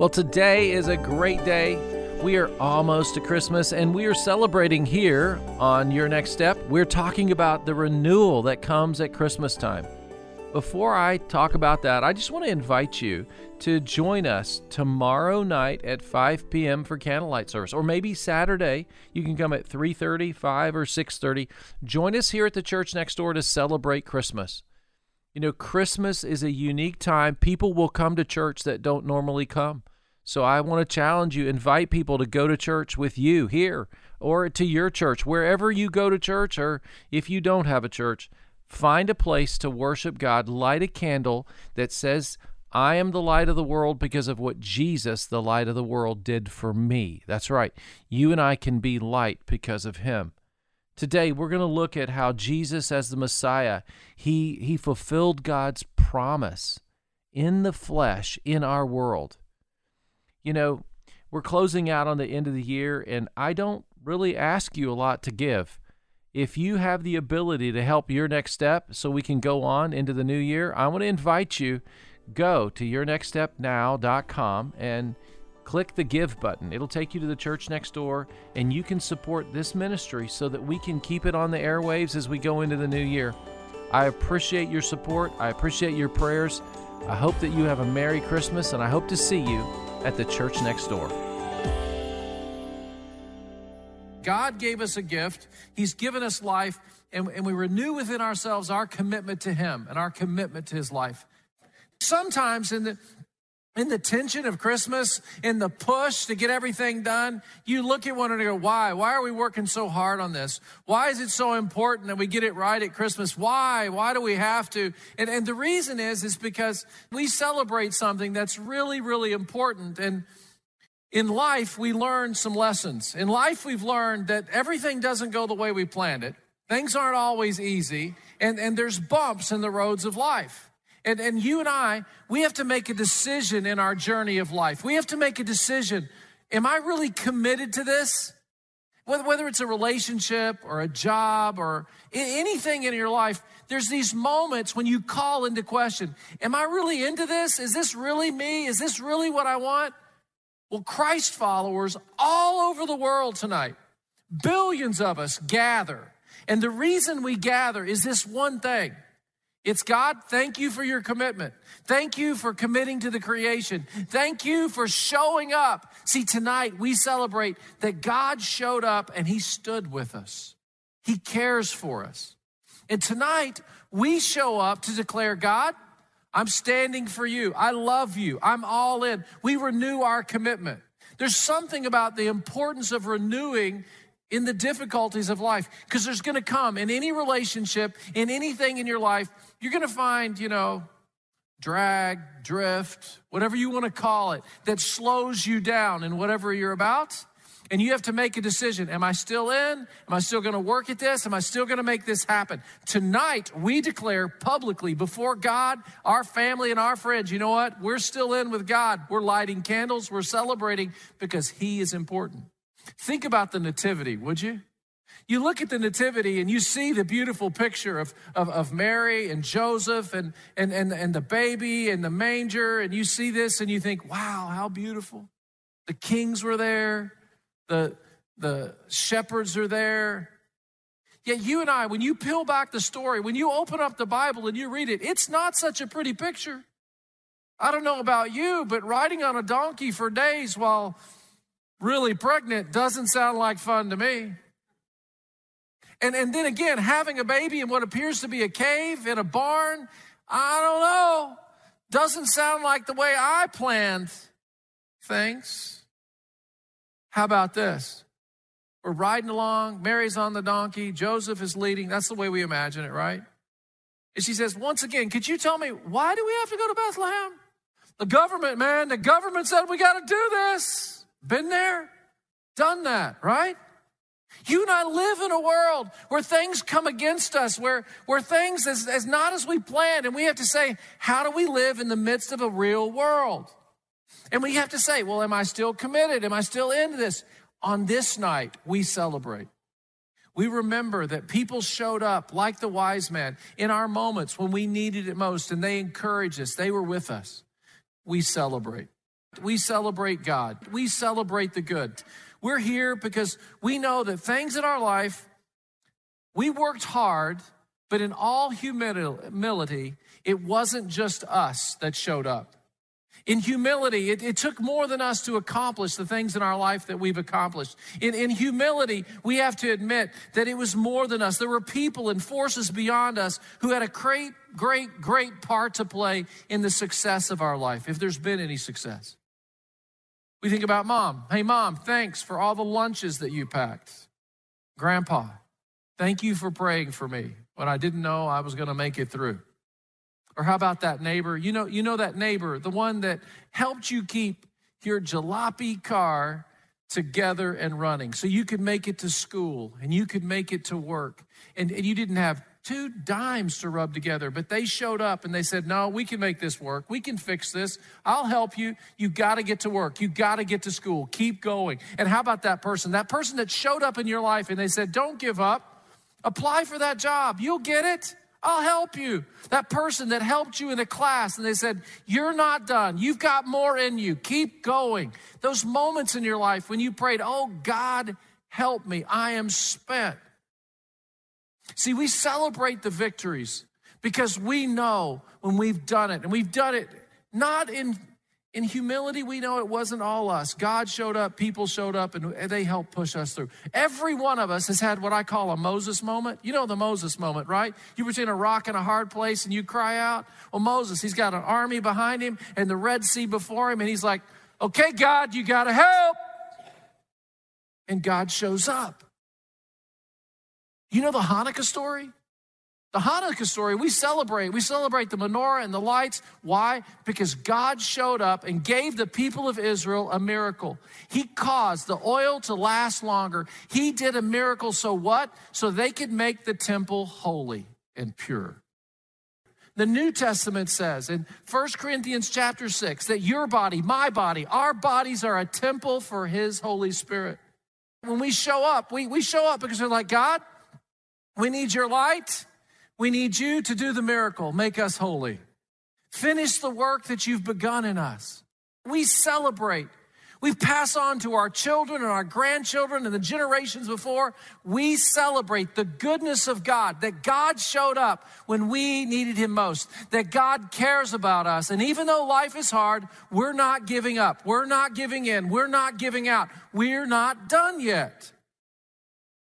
Well, today is a great day. We are almost to Christmas and we are celebrating here on Your Next Step. We're talking about the renewal that comes at Christmas time. Before I talk about that, I just want to invite you to join us tomorrow night at 5 p.m. for candlelight service, or maybe Saturday. You can come at 3:30, 5, or 6:30. Join us here at the church next door to celebrate Christmas. You know, Christmas is a unique time. People will come to church that don't normally come. So I want to challenge you, invite people to go to church with you here or to your church, wherever you go to church, or if you don't have a church, find a place to worship God. Light a candle that says, I am the light of the world because of what Jesus, the light of the world, did for me. That's right. You and I can be light because of him. Today we're going to look at how Jesus as the Messiah, he he fulfilled God's promise in the flesh in our world you know, we're closing out on the end of the year, and I don't really ask you a lot to give. If you have the ability to help your next step so we can go on into the new year, I want to invite you go to yournextstepnow.com and click the give button. It'll take you to the church next door and you can support this ministry so that we can keep it on the airwaves as we go into the new year. I appreciate your support. I appreciate your prayers. I hope that you have a Merry Christmas and I hope to see you at the church next door. God gave us a gift, He's given us life, and, and we renew within ourselves our commitment to Him and our commitment to His life. Sometimes in the in the tension of Christmas, in the push to get everything done, you look at one and go, why? Why are we working so hard on this? Why is it so important that we get it right at Christmas? Why? Why do we have to? And, and the reason is, is because we celebrate something that's really, really important. And in life, we learn some lessons. In life, we've learned that everything doesn't go the way we planned it. Things aren't always easy. And, and there's bumps in the roads of life. And, and you and I, we have to make a decision in our journey of life. We have to make a decision. Am I really committed to this? Whether, whether it's a relationship or a job or anything in your life, there's these moments when you call into question Am I really into this? Is this really me? Is this really what I want? Well, Christ followers all over the world tonight, billions of us gather. And the reason we gather is this one thing it's God, thank you for your commitment. Thank you for committing to the creation. Thank you for showing up. See, tonight we celebrate that God showed up and He stood with us. He cares for us. And tonight we show up to declare, God, I'm standing for you. I love you. I'm all in. We renew our commitment. There's something about the importance of renewing in the difficulties of life because there's going to come in any relationship, in anything in your life, you're going to find, you know, drag, drift, whatever you want to call it, that slows you down in whatever you're about. And you have to make a decision. Am I still in? Am I still going to work at this? Am I still going to make this happen? Tonight, we declare publicly before God, our family, and our friends, you know what? We're still in with God. We're lighting candles. We're celebrating because He is important. Think about the nativity, would you? You look at the nativity and you see the beautiful picture of, of, of Mary and Joseph and, and, and, and the baby and the manger, and you see this and you think, wow, how beautiful. The kings were there, the, the shepherds are there. Yet you and I, when you peel back the story, when you open up the Bible and you read it, it's not such a pretty picture. I don't know about you, but riding on a donkey for days while really pregnant doesn't sound like fun to me. And, and then again, having a baby in what appears to be a cave in a barn, I don't know, doesn't sound like the way I planned things. How about this? We're riding along, Mary's on the donkey, Joseph is leading. That's the way we imagine it, right? And she says, Once again, could you tell me why do we have to go to Bethlehem? The government, man, the government said we got to do this. Been there, done that, right? You and I live in a world where things come against us, where, where things is, is not as we planned, and we have to say, how do we live in the midst of a real world? And we have to say, well, am I still committed? Am I still into this? On this night, we celebrate. We remember that people showed up like the wise man in our moments when we needed it most, and they encouraged us. They were with us. We celebrate. We celebrate God. We celebrate the good. We're here because we know that things in our life, we worked hard, but in all humility, it wasn't just us that showed up. In humility, it, it, took more than us to accomplish the things in our life that we've accomplished. In, in humility, we have to admit that it was more than us. There were people and forces beyond us who had a great, great, great part to play in the success of our life, if there's been any success. We think about mom. Hey, mom, thanks for all the lunches that you packed. Grandpa, thank you for praying for me when I didn't know I was going to make it through. Or how about that neighbor? You know, you know that neighbor, the one that helped you keep your jalopy car together and running so you could make it to school and you could make it to work and, and you didn't have two dimes to rub together, but they showed up and they said, No, we can make this work. We can fix this. I'll help you. You got to get to work. You got to get to school. Keep going. And how about that person? That person that showed up in your life and they said, Don't give up. Apply for that job. You'll get it. I'll help you. That person that helped you in the class and they said, You're not done. You've got more in you. Keep going. Those moments in your life when you prayed, Oh, God, help me. I am spent. See, we celebrate the victories because we know when we've done it, and we've done it not in in humility, we know it wasn't all us. God showed up, people showed up, and they helped push us through. Every one of us has had what I call a Moses moment. You know the Moses moment, right? You between a rock and a hard place and you cry out. Well, Moses, he's got an army behind him and the Red Sea before him, and he's like, Okay, God, you got to help. And God shows up. You know the Hanukkah story? The Hanukkah story, we celebrate. We celebrate the menorah and the lights. Why? Because God showed up and gave the people of Israel a miracle. He caused the oil to last longer. He did a miracle so what? So they could make the temple holy and pure. The New Testament says in 1 Corinthians chapter 6 that your body, my body, our bodies are a temple for his Holy Spirit. When we show up, we, we show up because we're like, God, we need your light. We need you to do the miracle, make us holy. Finish the work that you've begun in us. We celebrate. We pass on to our children and our grandchildren and the generations before. We celebrate the goodness of God, that God showed up when we needed Him most, that God cares about us. And even though life is hard, we're not giving up. We're not giving in. We're not giving out. We're not done yet.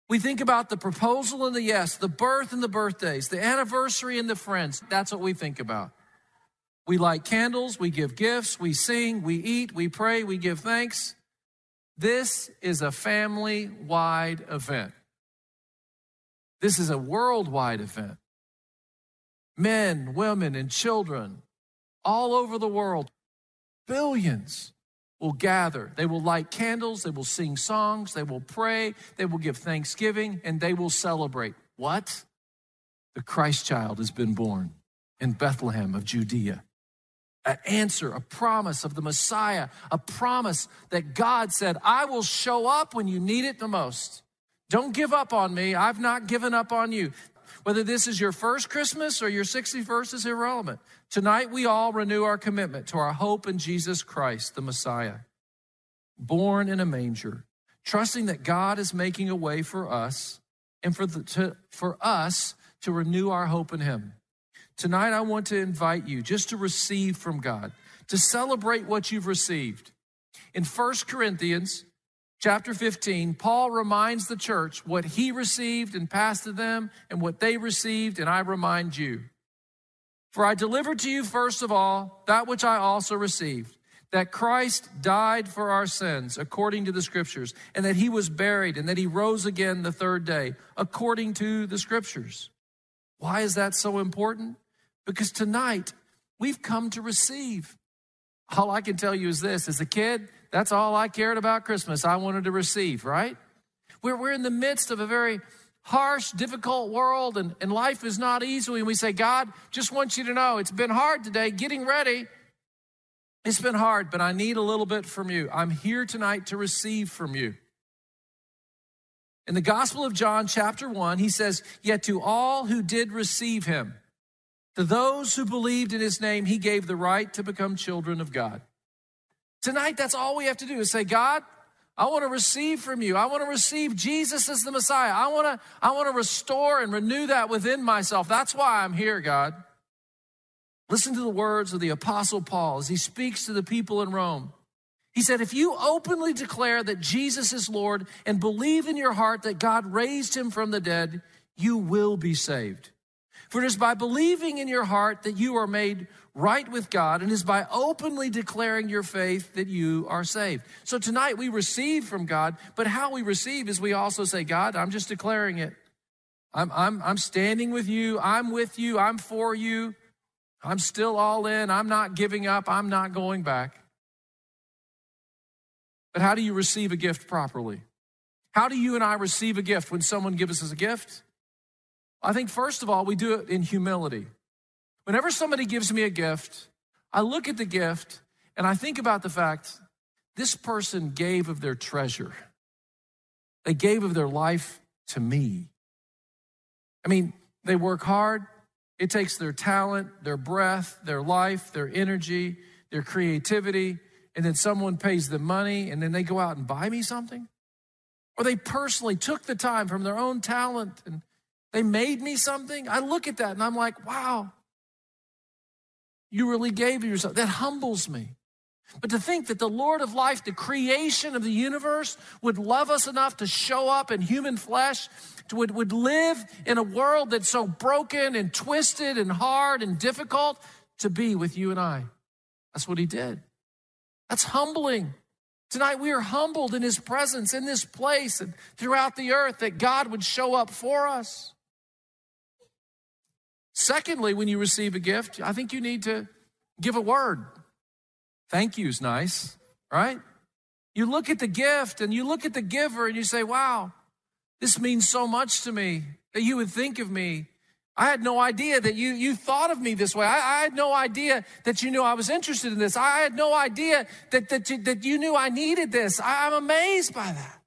We think about the proposal and the yes, the birth and the birthdays, the anniversary and the friends. That's what we think about. We light candles, we give gifts, we sing, we eat, we pray, we give thanks. This is a family wide event. This is a worldwide event. Men, women, and children all over the world, billions will gather. They will light candles, they will sing songs, they will pray, they will give thanksgiving, and they will celebrate. What? The Christ child has been born in Bethlehem of Judea. An answer, a promise of the Messiah, a promise that God said, I will show up when you need it the most. Don't give up on me. I've not given up on you. Whether this is your first Christmas or your 61st is irrelevant. Tonight, we all renew our commitment to our hope in Jesus Christ, the Messiah, born in a manger, trusting that God is making a way for us and for, the, to, for us to renew our hope in Him. Tonight, I want to invite you just to receive from God, to celebrate what you've received. In 1 Corinthians chapter 15, Paul reminds the church what he received and passed to them and what they received, and I remind you. For I delivered to you first of all that which I also received that Christ died for our sins according to the scriptures, and that he was buried, and that he rose again the third day according to the scriptures. Why is that so important? Because tonight we've come to receive. All I can tell you is this as a kid, that's all I cared about Christmas. I wanted to receive, right? We're, we're in the midst of a very harsh, difficult world, and, and life is not easy. And we say, God, just want you to know it's been hard today, getting ready. It's been hard, but I need a little bit from you. I'm here tonight to receive from you. In the Gospel of John, chapter 1, he says, Yet to all who did receive him, to those who believed in his name, he gave the right to become children of God. Tonight, that's all we have to do is say, God, I want to receive from you. I want to receive Jesus as the Messiah. I want to, I want to restore and renew that within myself. That's why I'm here, God. Listen to the words of the Apostle Paul as he speaks to the people in Rome. He said, If you openly declare that Jesus is Lord and believe in your heart that God raised him from the dead, you will be saved. For it is by believing in your heart that you are made right with God, and it is by openly declaring your faith that you are saved. So tonight we receive from God, but how we receive is we also say, God, I'm just declaring it. I'm, I'm, I'm standing with you. I'm with you. I'm for you. I'm still all in. I'm not giving up. I'm not going back. But how do you receive a gift properly? How do you and I receive a gift when someone gives us a gift? I think, first of all, we do it in humility. Whenever somebody gives me a gift, I look at the gift and I think about the fact this person gave of their treasure. They gave of their life to me. I mean, they work hard. It takes their talent, their breath, their life, their energy, their creativity, and then someone pays them money and then they go out and buy me something? Or they personally took the time from their own talent and they made me something? I look at that and I'm like, wow, you really gave yourself. That humbles me. But to think that the Lord of life, the creation of the universe, would love us enough to show up in human flesh, to, would, would live in a world that's so broken and twisted and hard and difficult to be with you and I. That's what he did. That's humbling. Tonight we are humbled in his presence in this place and throughout the earth that God would show up for us. Secondly, when you receive a gift, I think you need to give a word. Thank you is nice, right? You look at the gift and you look at the giver and you say, wow, this means so much to me that you would think of me I had no idea that you, you thought of me this way. I, I, had no idea that you knew I was interested in this. I had no idea that, that, you, that you knew I needed this. I, I'm amazed by that.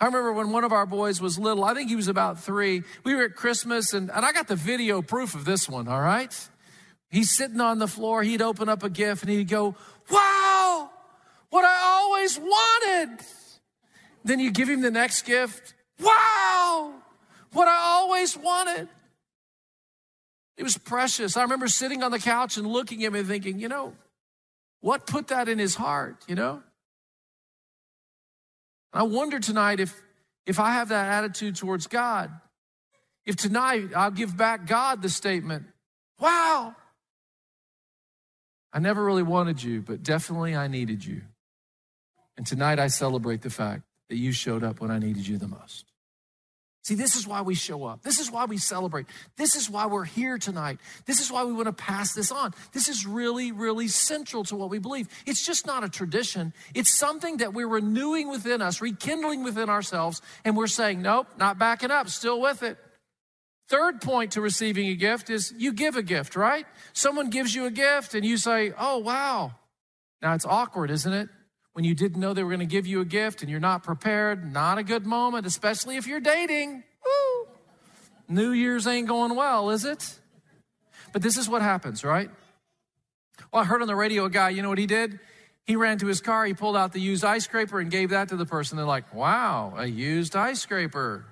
I remember when one of our boys was little, I think he was about three. We were at Christmas, and, and I got the video proof of this one, all right? He's sitting on the floor, he'd open up a gift, and he'd go, Wow, what I always wanted. Then you give him the next gift, Wow, what I always wanted. It was precious. I remember sitting on the couch and looking at him and thinking, you know, what put that in his heart, you know? I wonder tonight if if I have that attitude towards God, if tonight I'll give back God the statement, wow, I never really wanted you, but definitely I needed you. And tonight I celebrate the fact that you showed up when I needed you the most. See, this is why we show up. This is why we celebrate. This is why we're here tonight. This is why we want to pass this on. This is really, really central to what we believe. It's just not a tradition, it's something that we're renewing within us, rekindling within ourselves, and we're saying, nope, not backing up, still with it. Third point to receiving a gift is you give a gift, right? Someone gives you a gift and you say, oh, wow. Now it's awkward, isn't it? When you didn't know they were going to give you a gift and you're not prepared, not a good moment, especially if you're dating. Woo! New Year's ain't going well, is it? But this is what happens, right? Well, I heard on the radio a guy, you know what he did? He ran to his car, he pulled out the used ice scraper and gave that to the person. They're like, wow, a used ice scraper.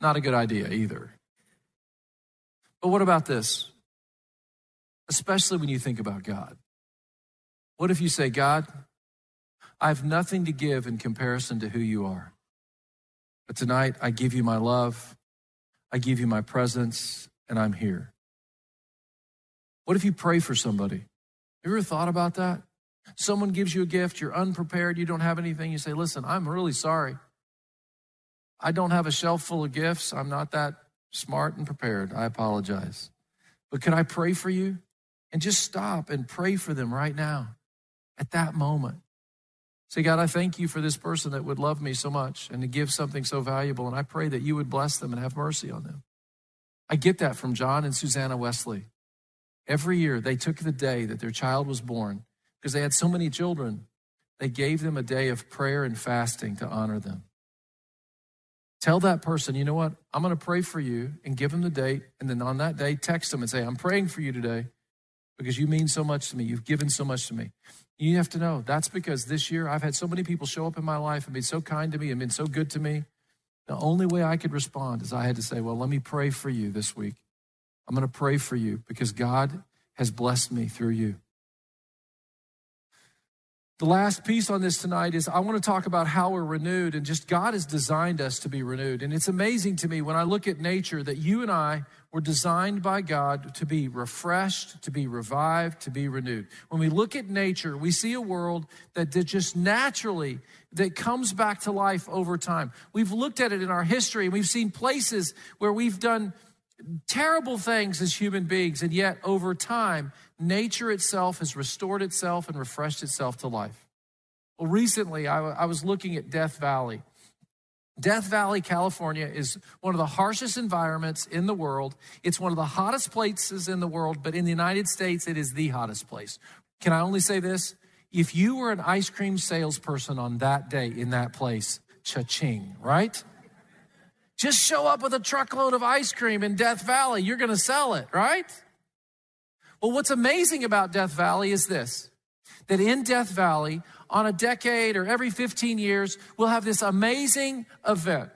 Not a good idea either. But what about this? Especially when you think about God. What if you say, God, I have nothing to give in comparison to who you are. But tonight, I give you my love, I give you my presence, and I'm here. What if you pray for somebody? Have you ever thought about that? Someone gives you a gift, you're unprepared, you don't have anything. You say, Listen, I'm really sorry. I don't have a shelf full of gifts. I'm not that smart and prepared. I apologize. But can I pray for you? And just stop and pray for them right now at that moment. Say, God, I thank you for this person that would love me so much and to give something so valuable. And I pray that you would bless them and have mercy on them. I get that from John and Susanna Wesley. Every year they took the day that their child was born because they had so many children. They gave them a day of prayer and fasting to honor them. Tell that person, you know what? I'm going to pray for you and give them the date. And then on that day, text them and say, I'm praying for you today because you mean so much to me. You've given so much to me. You have to know that's because this year I've had so many people show up in my life and been so kind to me and been so good to me. The only way I could respond is I had to say, Well, let me pray for you this week. I'm going to pray for you because God has blessed me through you. The last piece on this tonight is I want to talk about how we're renewed and just God has designed us to be renewed. And it's amazing to me when I look at nature that you and I were designed by God to be refreshed, to be revived, to be renewed. When we look at nature, we see a world that, just naturally that comes back to life over time. We've looked at it in our history and we've seen places where we've done terrible things as human beings, and yet over time, nature itself has restored itself and refreshed itself to life. Well, recently I, I was looking at Death Valley. Death Valley, California is one of the harshest environments in the world. It's one of the hottest places in the world, but in the United States, it is the hottest place. Can I only say this? If you were an ice cream salesperson on that day in that place, cha-ching, right? Just show up with a truckload of ice cream in Death Valley. You're going to sell it, right? Well, what's amazing about Death Valley is this that in Death Valley, on a decade or every 15 years, we'll have this amazing event.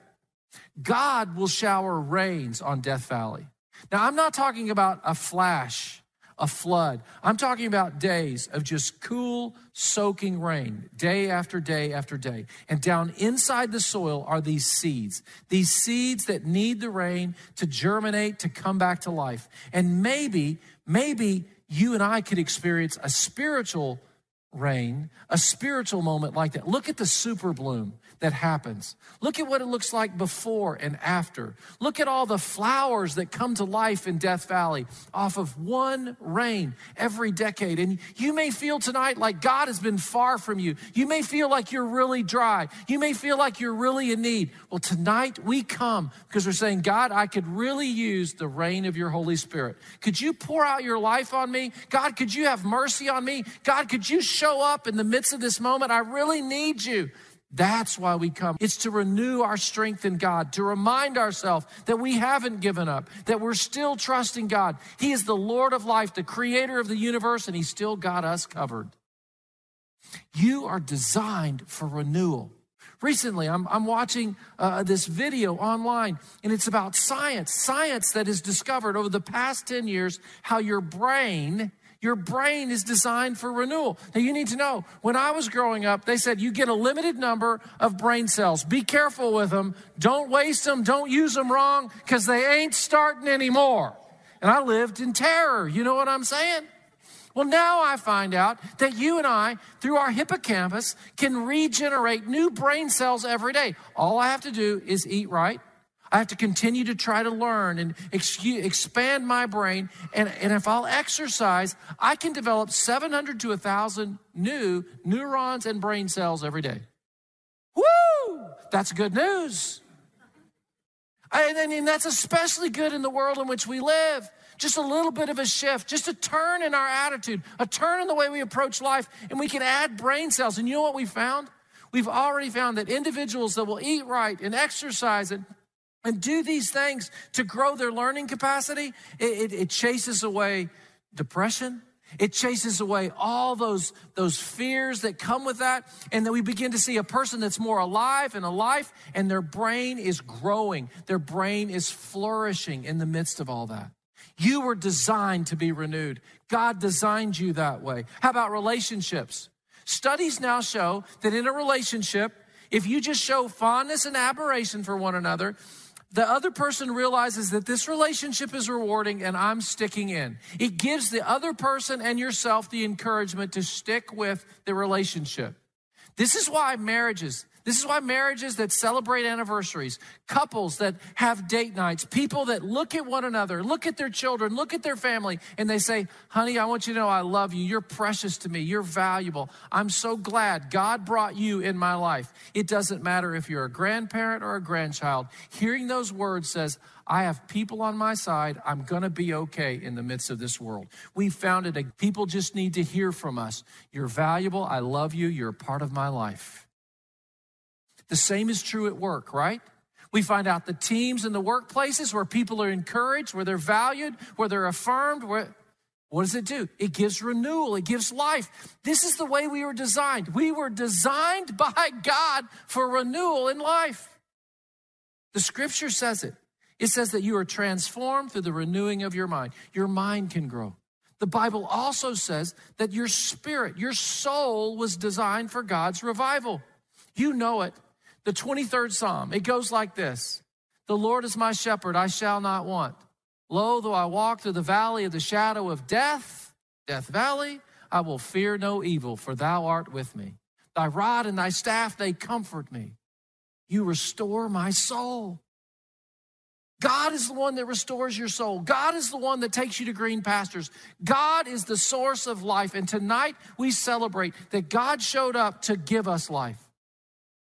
God will shower rains on Death Valley. Now, I'm not talking about a flash a flood. I'm talking about days of just cool, soaking rain, day after day after day. And down inside the soil are these seeds, these seeds that need the rain to germinate, to come back to life. And maybe, maybe you and I could experience a spiritual rain, a spiritual moment like that. Look at the super bloom that happens. Look at what it looks like before and after. Look at all the flowers that come to life in Death Valley off of one rain every decade. And you may feel tonight like God has been far from you. You may feel like you're really dry. You may feel like you're really in need. Well, tonight we come because we're saying, God, I could really use the rain of your Holy Spirit. Could you pour out your life on me? God, could you have mercy on me? God, could you show up in the midst of this moment? I really need you. That's why we come. It's to renew our strength in God, to remind ourselves that we haven't given up, that we're still trusting God. He is the Lord of life, the creator of the universe, and He still got us covered. You are designed for renewal. Recently, I'm, I'm watching uh, this video online, and it's about science, science that has discovered over the past 10 years how your brain your brain is designed for renewal. Now, you need to know when I was growing up, they said you get a limited number of brain cells. Be careful with them. Don't waste them. Don't use them wrong because they ain't starting anymore. And I lived in terror. You know what I'm saying? Well, now I find out that you and I, through our hippocampus, can regenerate new brain cells every day. All I have to do is eat right, I have to continue to try to learn and expand my brain. And, and if I'll exercise, I can develop 700 to 1,000 new neurons and brain cells every day. Woo! That's good news. I mean, that's especially good in the world in which we live. Just a little bit of a shift, just a turn in our attitude, a turn in the way we approach life, and we can add brain cells. And you know what we found? We've already found that individuals that will eat right and exercise and and do these things to grow their learning capacity, it, it, it, chases away depression. It chases away all those, those fears that come with that. And that we begin to see a person that's more alive and alive, and their brain is growing. Their brain is flourishing in the midst of all that. You were designed to be renewed. God designed you that way. How about relationships? Studies now show that in a relationship, if you just show fondness and admiration for one another, the other person realizes that this relationship is rewarding and I'm sticking in. It gives the other person and yourself the encouragement to stick with the relationship. This is why marriages, This is why marriages that celebrate anniversaries, couples that have date nights, people that look at one another, look at their children, look at their family, and they say, Honey, I want you to know I love you. You're precious to me. You're valuable. I'm so glad God brought you in my life. It doesn't matter if you're a grandparent or a grandchild. Hearing those words says, I have people on my side. I'm going to be okay in the midst of this world. We found it. People just need to hear from us. You're valuable. I love you. You're a part of my life. The same is true at work, right? We find out the teams and the workplaces where people are encouraged, where they're valued, where they're affirmed. Where, what does it do? It gives renewal, it gives life. This is the way we were designed. We were designed by God for renewal in life. The scripture says it. It says that you are transformed through the renewing of your mind. Your mind can grow. The Bible also says that your spirit, your soul was designed for God's revival. You know it. The 23rd Psalm, it goes like this The Lord is my shepherd, I shall not want. Lo, though I walk through the valley of the shadow of death, Death Valley, I will fear no evil, for thou art with me. Thy rod and thy staff, they comfort me. You restore my soul. God is the one that restores your soul. God is the one that takes you to green pastures. God is the source of life. And tonight we celebrate that God showed up to give us life.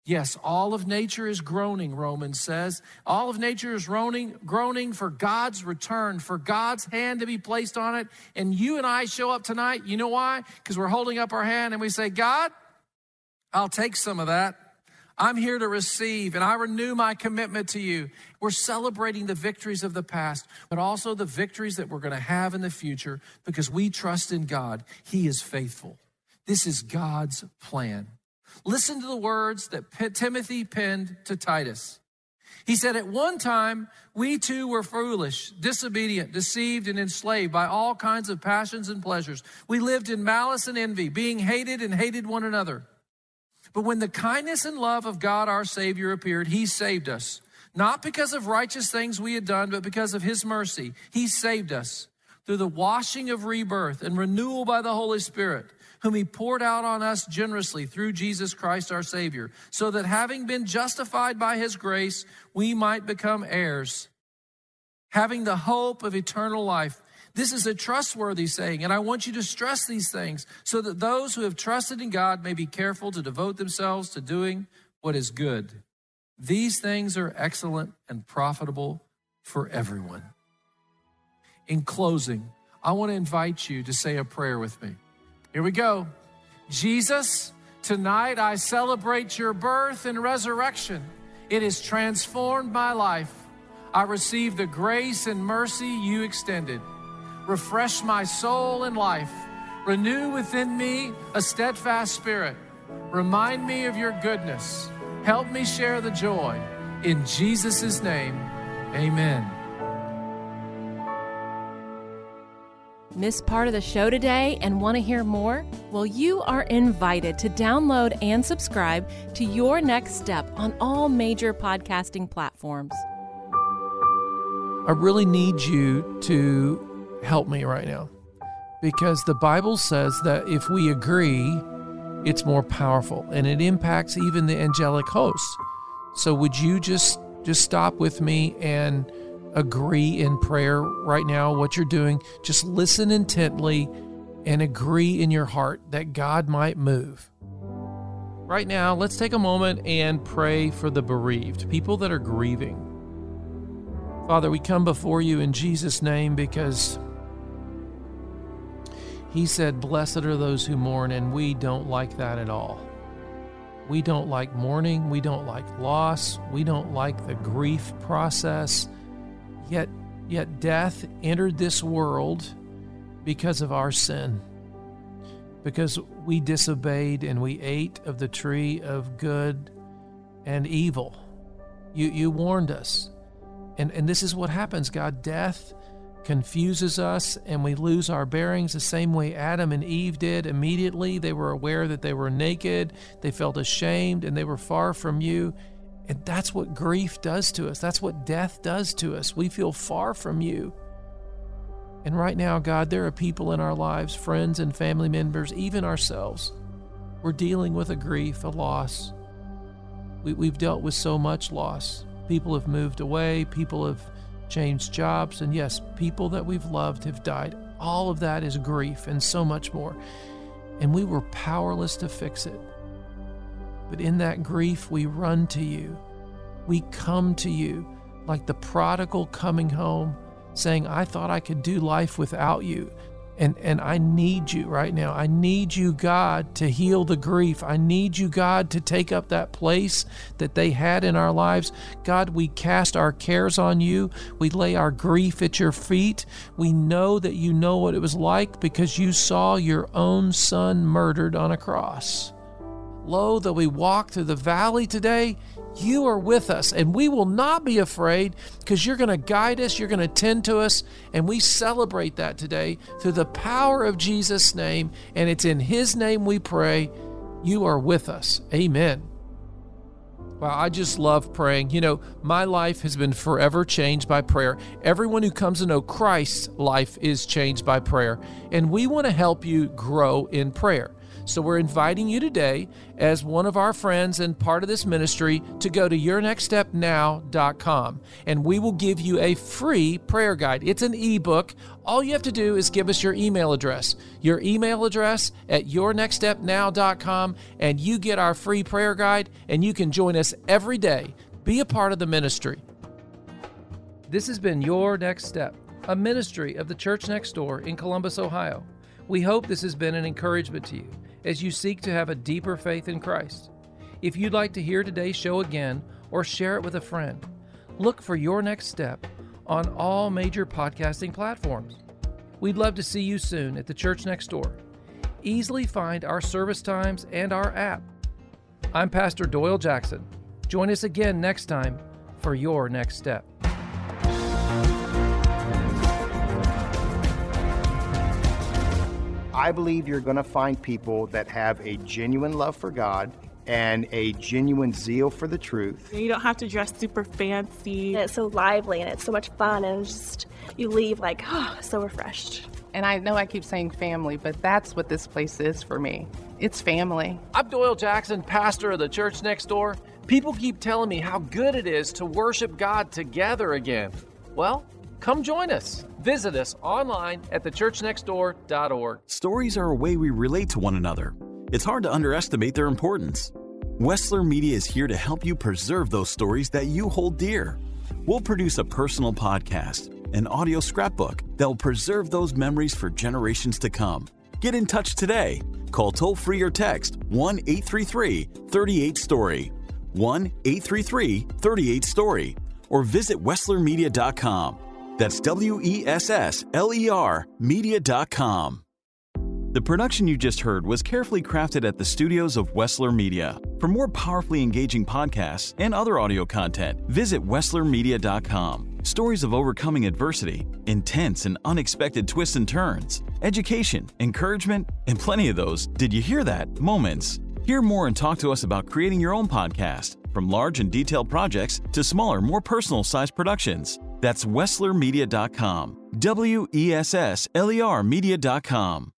Yes, all of nature is groaning, Romans says. All of nature is groaning, groaning for God's return, for God's hand to be placed on it. And you and I show up tonight. You know why? Because we're holding up our hand and we say, God, I'll take some of that. I'm here to receive and I renew my commitment to you. We're celebrating the victories of the past, but also the victories that we're going to have in the future because we trust in God. He is faithful. This is God's plan. Listen to the words that Timothy penned to Titus. He said, At one time, we too were foolish, disobedient, deceived, and enslaved by all kinds of passions and pleasures. We lived in malice and envy, being hated and hated one another. But when the kindness and love of God our Savior appeared, He saved us. Not because of righteous things we had done, but because of His mercy. He saved us through the washing of rebirth and renewal by the Holy Spirit, whom He poured out on us generously through Jesus Christ our Savior, so that having been justified by His grace, we might become heirs, having the hope of eternal life. This is a trustworthy saying, and I want you to stress these things so that those who have trusted in God may be careful to devote themselves to doing what is good. These things are excellent and profitable for everyone. In closing, I want to invite you to say a prayer with me. Here we go. Jesus, tonight I celebrate your birth and resurrection. It has transformed my life. I receive the grace and mercy you extended refresh my soul and life. Renew within me a steadfast spirit. Remind me of your goodness. Help me share the joy. In Jesus' name, amen. Miss part of the show today and want to hear more? Well, you are invited to download and subscribe to Your Next Step on all major podcasting platforms. I really need you to help me right now. Because the Bible says that if we agree, it's more powerful and it impacts even the angelic hosts. So would you just just stop with me and agree in prayer right now what you're doing? Just listen intently and agree in your heart that God might move. Right now, let's take a moment and pray for the bereaved, people that are grieving. Father, we come before you in Jesus' name because he said, Blessed are those who mourn, and we don't like that at all. We don't like mourning. We don't like loss. We don't like the grief process. Yet, yet death entered this world because of our sin, because we disobeyed and we ate of the tree of good and evil. You, you warned us. And, and this is what happens God, death confuses us and we lose our bearings the same way Adam and Eve did. Immediately, they were aware that they were naked, they felt ashamed, and they were far from you. And that's what grief does to us. That's what death does to us. We feel far from you. And right now, God, there are people in our lives, friends and family members, even ourselves. We're dealing with a grief, a loss. We, we've dealt with so much loss. People have moved away, people have changed jobs, and yes, people that we've loved have died. All of that is grief and so much more. And we were powerless to fix it. But in that grief, we run to you. We come to you like the prodigal coming home, saying, I thought I could do life without you. And, and I need you right now. I need you, God, to heal the grief. I need you, God, to take up that place that they had in our lives. God, we cast our cares on you. We lay our grief at your feet. We know that you know what it was like because you saw your own son murdered on a cross. Lo, though we walk through the valley today, you are with us, and we will not be afraid because you're going to guide us, you're going to tend to us, and we celebrate that today through the power of Jesus' name, and it's in His name we pray. You are with us. Amen. Wow, I just love praying. You know, my life has been forever changed by prayer. Everyone who comes to know Christ's life is changed by prayer, and we want to help you grow in prayer. So we're inviting you today, as one of our friends and part of this ministry, to go to yournextstepnow.com and we will give you a free prayer guide. It's an ebook. All you have to do is give us your email address, your email address at yournextstepnow.com, and you get our free prayer guide and you can join us every day. Be a part of the ministry. This has been Your Next Step, a ministry of the Church Next Door in Columbus, Ohio. We hope this has been an encouragement to you as you seek to have a deeper faith in Christ. If you'd like to hear today's show again or share it with a friend, look for your next step on all major podcasting platforms. We'd love to see you soon at the church next door. Easily find our service times and our app. I'm Pastor Doyle Jackson. Join us again next time for your next step. I believe you're going to find people that have a genuine love for God and a genuine zeal for the truth. You don't have to dress super fancy. And it's so lively and it's so much fun and just you leave like, oh, so refreshed. And I know I keep saying family, but that's what this place is for me. It's family. I'm Doyle Jackson, pastor of the church next door. People keep telling me how good it is to worship God together again. Well, come join us. Visit us online at thechurchnextdoor.org. Stories are a way we relate to one another. It's hard to underestimate their importance. Wessler Media is here to help you preserve those stories that you hold dear. We'll produce a personal podcast, an audio scrapbook that will preserve those memories for generations to come. Get in touch today. Call toll free or text 1 833 38 Story. 1 833 38 Story. Or visit WesslerMedia.com. That's W E S S L E R Media.com. The production you just heard was carefully crafted at the studios of Wessler Media. For more powerfully engaging podcasts and other audio content, visit WesslerMedia.com. Stories of overcoming adversity, intense and unexpected twists and turns, education, encouragement, and plenty of those, did you hear that? Moments. Hear more and talk to us about creating your own podcast, from large and detailed projects to smaller, more personal sized productions. That's WesslerMedia.com. W E S S L E R Media.com.